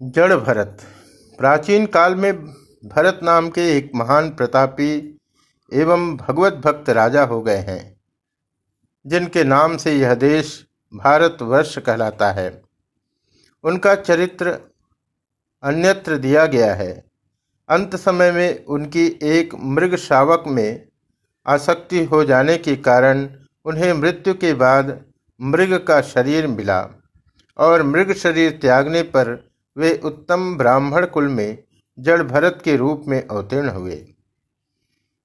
जड़ भरत प्राचीन काल में भरत नाम के एक महान प्रतापी एवं भगवत भक्त राजा हो गए हैं, जिनके नाम से यह देश भारतवर्ष कहलाता है। उनका चरित्र अन्यत्र दिया गया है। अंत समय में उनकी एक मृग शावक में आसक्ति हो जाने के कारण उन्हें मृत्यु के बाद मृग का शरीर मिला और मृग शरीर त्यागने पर वे उत्तम ब्राह्मण कुल में जड़ भरत के रूप में अवतीर्ण हुए।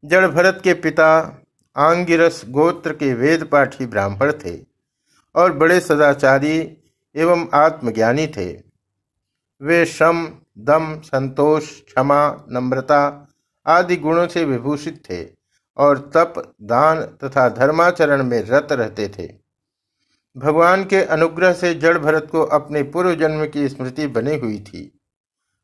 जड़ भरत के पिता आंगिरस गोत्र के वेद पाठी ब्राह्मण थे और बड़े सदाचारी एवं आत्मज्ञानी थे। वे श्रम, दम, संतोष, क्षमा, नम्रता आदि गुणों से विभूषित थे और तप, दान तथा धर्माचरण में रत रहते थे। भगवान के अनुग्रह से जड़ भरत को अपने पूर्व जन्म की स्मृति बनी हुई थी।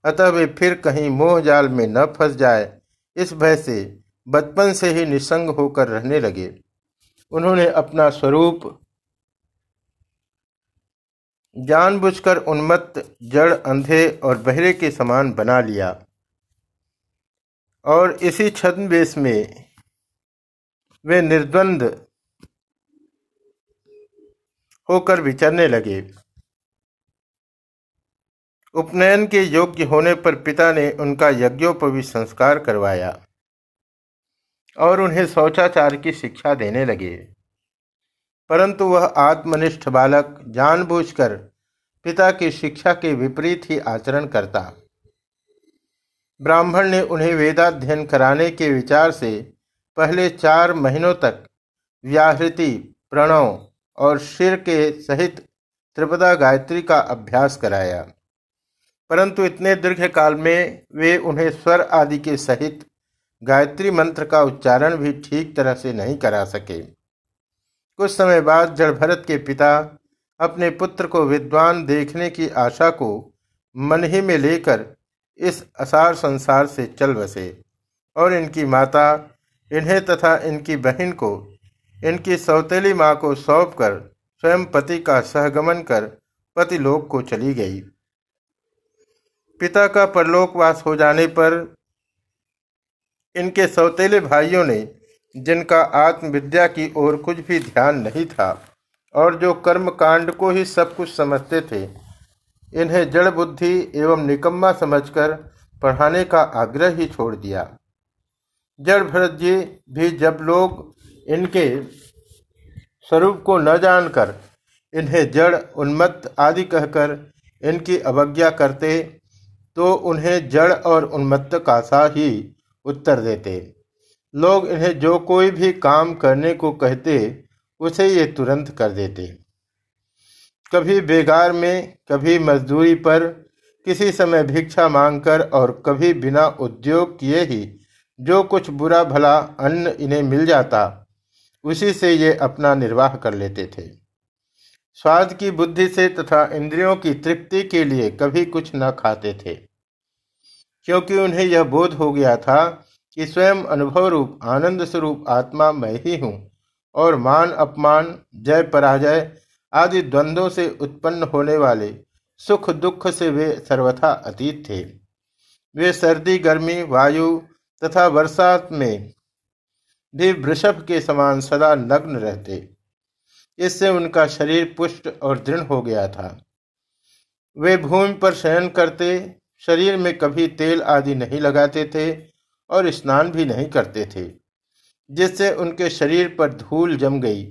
अतः वे फिर कहीं मोह जाल में न फंस जाए, इस भय से बचपन से ही निसंग होकर रहने लगे। उन्होंने अपना स्वरूप जानबूझकर उन्मत्त जड़ अंधे और बहरे के समान बना लिया और इसी छद्मवेश में वे निर्द्वंद होकर विचरने लगे। उपनयन के योग्य होने पर पिता ने उनका यज्ञोपवी संस्कार करवाया और उन्हें शौचाचार की शिक्षा देने लगे। परंतु वह आत्मनिष्ठ बालक जानबूझकर पिता की शिक्षा के विपरीत ही आचरण करता। ब्राह्मण ने उन्हें वेदाध्ययन कराने के विचार से पहले चार महीनों तक व्याहृति, प्रणव और शिर के सहित त्रिपदा गायत्री का अभ्यास कराया। परंतु इतने दीर्घ काल में वे उन्हें स्वर आदि के सहित गायत्री मंत्र का उच्चारण भी ठीक तरह से नहीं करा सके। कुछ समय बाद जड़ भरत के पिता अपने पुत्र को विद्वान देखने की आशा को मन ही में लेकर इस असार संसार से चल बसे और इनकी माता, इन्हें तथा इनकी बहन को इनकी सौतेली माँ को सौंप कर स्वयं पति का सहगमन कर पति लोक को चली गई। पिता का परलोकवास हो जाने पर इनके सौतेले भाइयों ने, जिनका आत्मविद्या की ओर कुछ भी ध्यान नहीं था और जो कर्म कांड को ही सब कुछ समझते थे, इन्हें जड़ बुद्धि एवं निकम्मा समझकर पढ़ाने का आग्रह ही छोड़ दिया। जड़ भरत जी भी जब लोग इनके स्वरूप को न जानकर, इन्हें जड़, उन्मत्त आदि कहकर इनकी अवज्ञा करते तो उन्हें जड़ और उन्मत्त का सा ही उत्तर देते। लोग इन्हें जो कोई भी काम करने को कहते, उसे ये तुरंत कर देते। कभी बेगार में, कभी मजदूरी पर, किसी समय भिक्षा मांगकर और कभी बिना उद्योग किए ही, जो कुछ बुरा भला अन्न इन्हें मिल जाता उसी से ये अपना निर्वाह कर लेते थे। स्वाद की बुद्धि से तथा इंद्रियों की तृप्ति के लिए कभी कुछ न खाते थे। क्योंकि उन्हें यह बोध हो गया था कि स्वयं अनुभव रूप आनंद स्वरूप आत्मा मैं ही हूँ और मान, अपमान, जय, पराजय आदि द्वंद्वों से उत्पन्न होने वाले सुख दुख से वे सर्वथा अतीत थे। वे सर्दी, गर्मी, वायु तथा बरसात में भी वृषभ के समान सदा नग्न रहते। इससे उनका शरीर पुष्ट और दृढ़ हो गया था। वे भूमि पर शयन करते, शरीर में कभी तेल आदि नहीं लगाते थे और स्नान भी नहीं करते थे, जिससे उनके शरीर पर धूल जम गई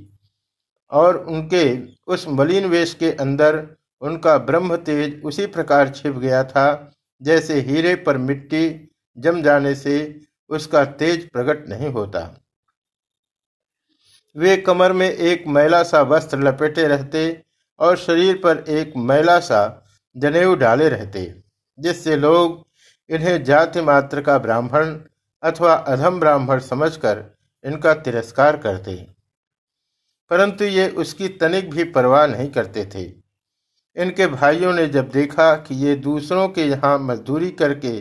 और उनके उस मलिन वेश के अंदर उनका ब्रह्म तेज उसी प्रकार छिप गया था, जैसे हीरे पर मिट्टी जम जाने से उसका तेज प्रकट नहीं होता। वे कमर में एक मैला सा वस्त्र लपेटे रहते और शरीर पर एक मैला सा जनेऊ डाले रहते, जिससे लोग इन्हें जाति मात्र का ब्राह्मण अथवा अधम ब्राह्मण समझकर इनका तिरस्कार करते। परंतु ये उसकी तनिक भी परवाह नहीं करते थे। इनके भाइयों ने जब देखा कि ये दूसरों के यहाँ मजदूरी करके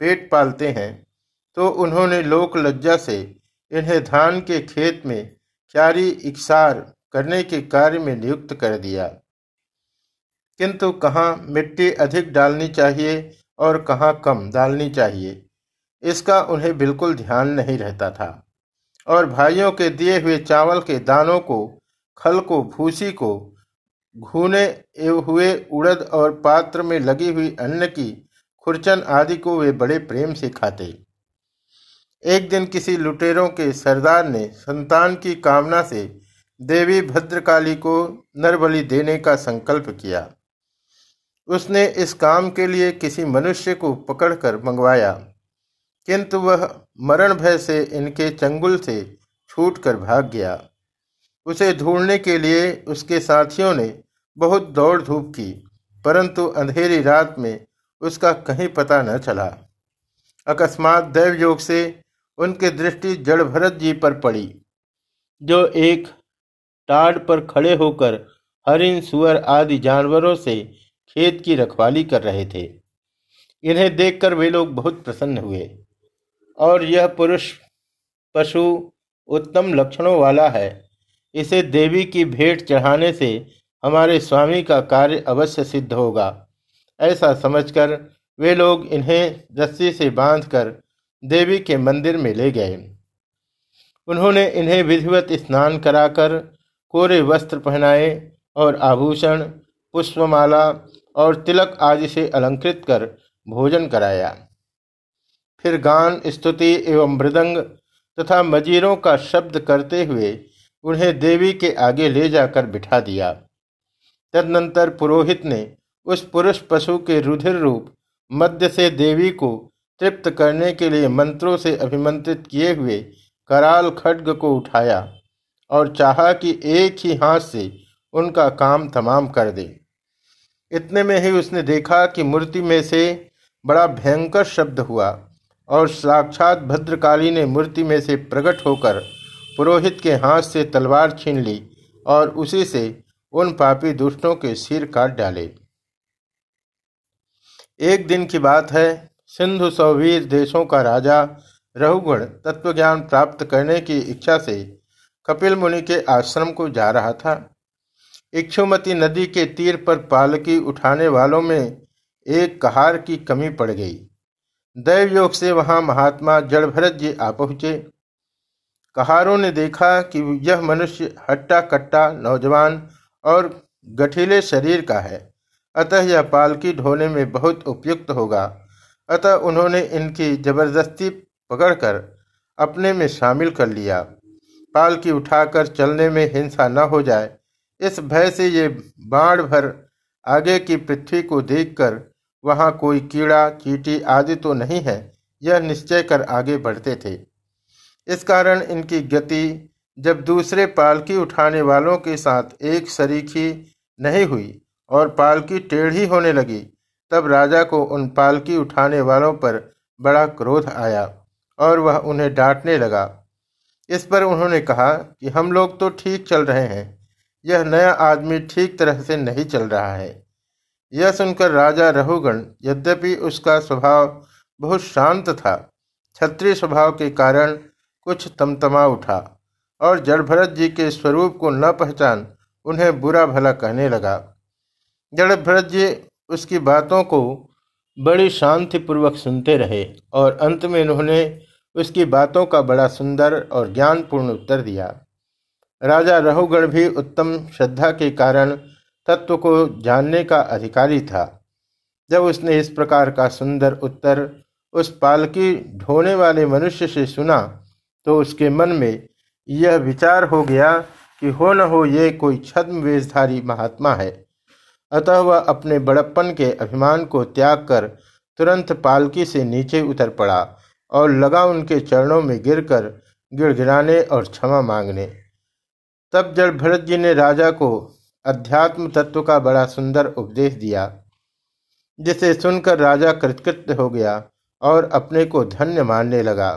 पेट पालते हैं तो उन्होंने लोक लज्जा से इन्हें धान के खेत में चारी इकसार करने के कार्य में नियुक्त कर दिया। किंतु कहाँ मिट्टी अधिक डालनी चाहिए और कहाँ कम डालनी चाहिए, इसका उन्हें बिल्कुल ध्यान नहीं रहता था। और भाइयों के दिए हुए चावल के दानों को, खल को, भूसी को, घूने हुए उड़द और पात्र में लगी हुई अन्न की खुरचन आदि को वे बड़े प्रेम से खाते। एक दिन किसी लुटेरों के सरदार ने संतान की कामना से देवी भद्रकाली को नरबली देने का संकल्प किया। उसने इस काम के लिए किसी मनुष्य को पकड़कर मंगवाया, किंतु वह मरण भय से इनके चंगुल से छूटकर भाग गया। उसे ढूँढने के लिए उसके साथियों ने बहुत दौड़ धूप की, परंतु अंधेरी रात में उसका कहीं पता न चला। अकस्मात दैव योग से उनकी दृष्टि जड़ भरत जी पर पड़ी। जो एक टाड़ पर खड़े होकर हरिन सुअर आदि जानवरों से खेत की रखवाली कर रहे थे। इन्हें देखकर वे लोग बहुत प्रसन्न हुए। और यह पुरुष पशु उत्तम लक्षणों वाला है। इसे देवी की भेंट चढ़ाने से हमारे स्वामी का कार्य अवश्य सिद्ध होगा। ऐसा समझकर वे लोग इन्हें रस्सी से बांधकर देवी के मंदिर में ले गए। उन्होंने इन्हें विधिवत स्नान कराकर कोरे वस्त्र पहनाए और आभूषण, पुष्पमाला और तिलक आदि से अलंकृत कर भोजन कराया। फिर गान, स्तुति एवं मृदंग तथा मजीरों का शब्द करते हुए उन्हें देवी के आगे ले जाकर बिठा दिया। तदनंतर पुरोहित ने उस पुरुष पशु के रुधिर रूप मध्य से देवी को तृप्त करने के लिए मंत्रों से अभिमंत्रित किए हुए कराल खड्ग को उठाया और चाहा कि एक ही हाथ से उनका काम तमाम कर दे। इतने में ही उसने देखा कि मूर्ति में से बड़ा भयंकर शब्द हुआ और साक्षात भद्रकाली ने मूर्ति में से प्रकट होकर पुरोहित के हाथ से तलवार छीन ली और उसी से उन पापी दुष्टों के सिर काट डाले। एक दिन की बात है सिंधु सौवीर देशों का राजा रहुगुण तत्वज्ञान प्राप्त करने की इच्छा से कपिल मुनि के आश्रम को जा रहा था। इक्षुमती नदी के तीर पर पालकी उठाने वालों में एक कहार की कमी पड़ गई। दैव योग से वहाँ महात्मा जड़ भरत जी आ पहुँचे। कहारों ने देखा कि यह मनुष्य हट्टा कट्टा नौजवान और गठीले शरीर का है। अतः यह पालकी ढोने में बहुत उपयुक्त होगा। अतः उन्होंने इनकी ज़बरदस्ती पकड़कर अपने में शामिल कर लिया। पालकी उठाकर चलने में हिंसा न हो जाए। इस भय से ये बाढ़ भर आगे की पृथ्वी को देखकर वहाँ कोई कीड़ा, चीटी आदि तो नहीं है। यह निश्चय कर आगे बढ़ते थे। इस कारण इनकी गति जब दूसरे पालकी उठाने वालों के साथ एक सरीखी नहीं हुई और पालकी टेढ़ी होने लगी तब राजा को उन पालकी उठाने वालों पर बड़ा क्रोध आया और वह उन्हें डांटने लगा। इस पर उन्होंने कहा कि हम लोग तो ठीक चल रहे हैं, यह नया आदमी ठीक तरह से नहीं चल रहा है। यह सुनकर राजा रहुगण यद्यपि उसका स्वभाव बहुत शांत था, क्षत्रिय स्वभाव के कारण कुछ तमतमा उठा और जड़भरत जी के स्वरूप को न पहचान उन्हें बुरा भला कहने लगा। जड़भरत जी उसकी बातों को बड़ी शांतिपूर्वक सुनते रहे और अंत में उन्होंने उसकी बातों का बड़ा सुंदर और ज्ञानपूर्ण उत्तर दिया। राजा रहुगढ़ भी उत्तम श्रद्धा के कारण तत्व को जानने का अधिकारी था। जब उसने इस प्रकार का सुंदर उत्तर उस पालकी ढोने वाले मनुष्य से सुना तो उसके मन में यह विचार हो गया कि हो न हो ये कोई छद्म वेशधारी महात्मा है। अतः वह अपने बड़प्पन के अभिमान को त्याग कर तुरंत पालकी से नीचे उतर पड़ा और लगा उनके चरणों में गिरकर गिड़गिड़ाने और क्षमा मांगने। तब जब भरत जी ने राजा को अध्यात्म तत्व का बड़ा सुंदर उपदेश दिया, जिसे सुनकर राजा कृतकृत्य हो गया और अपने को धन्य मानने लगा।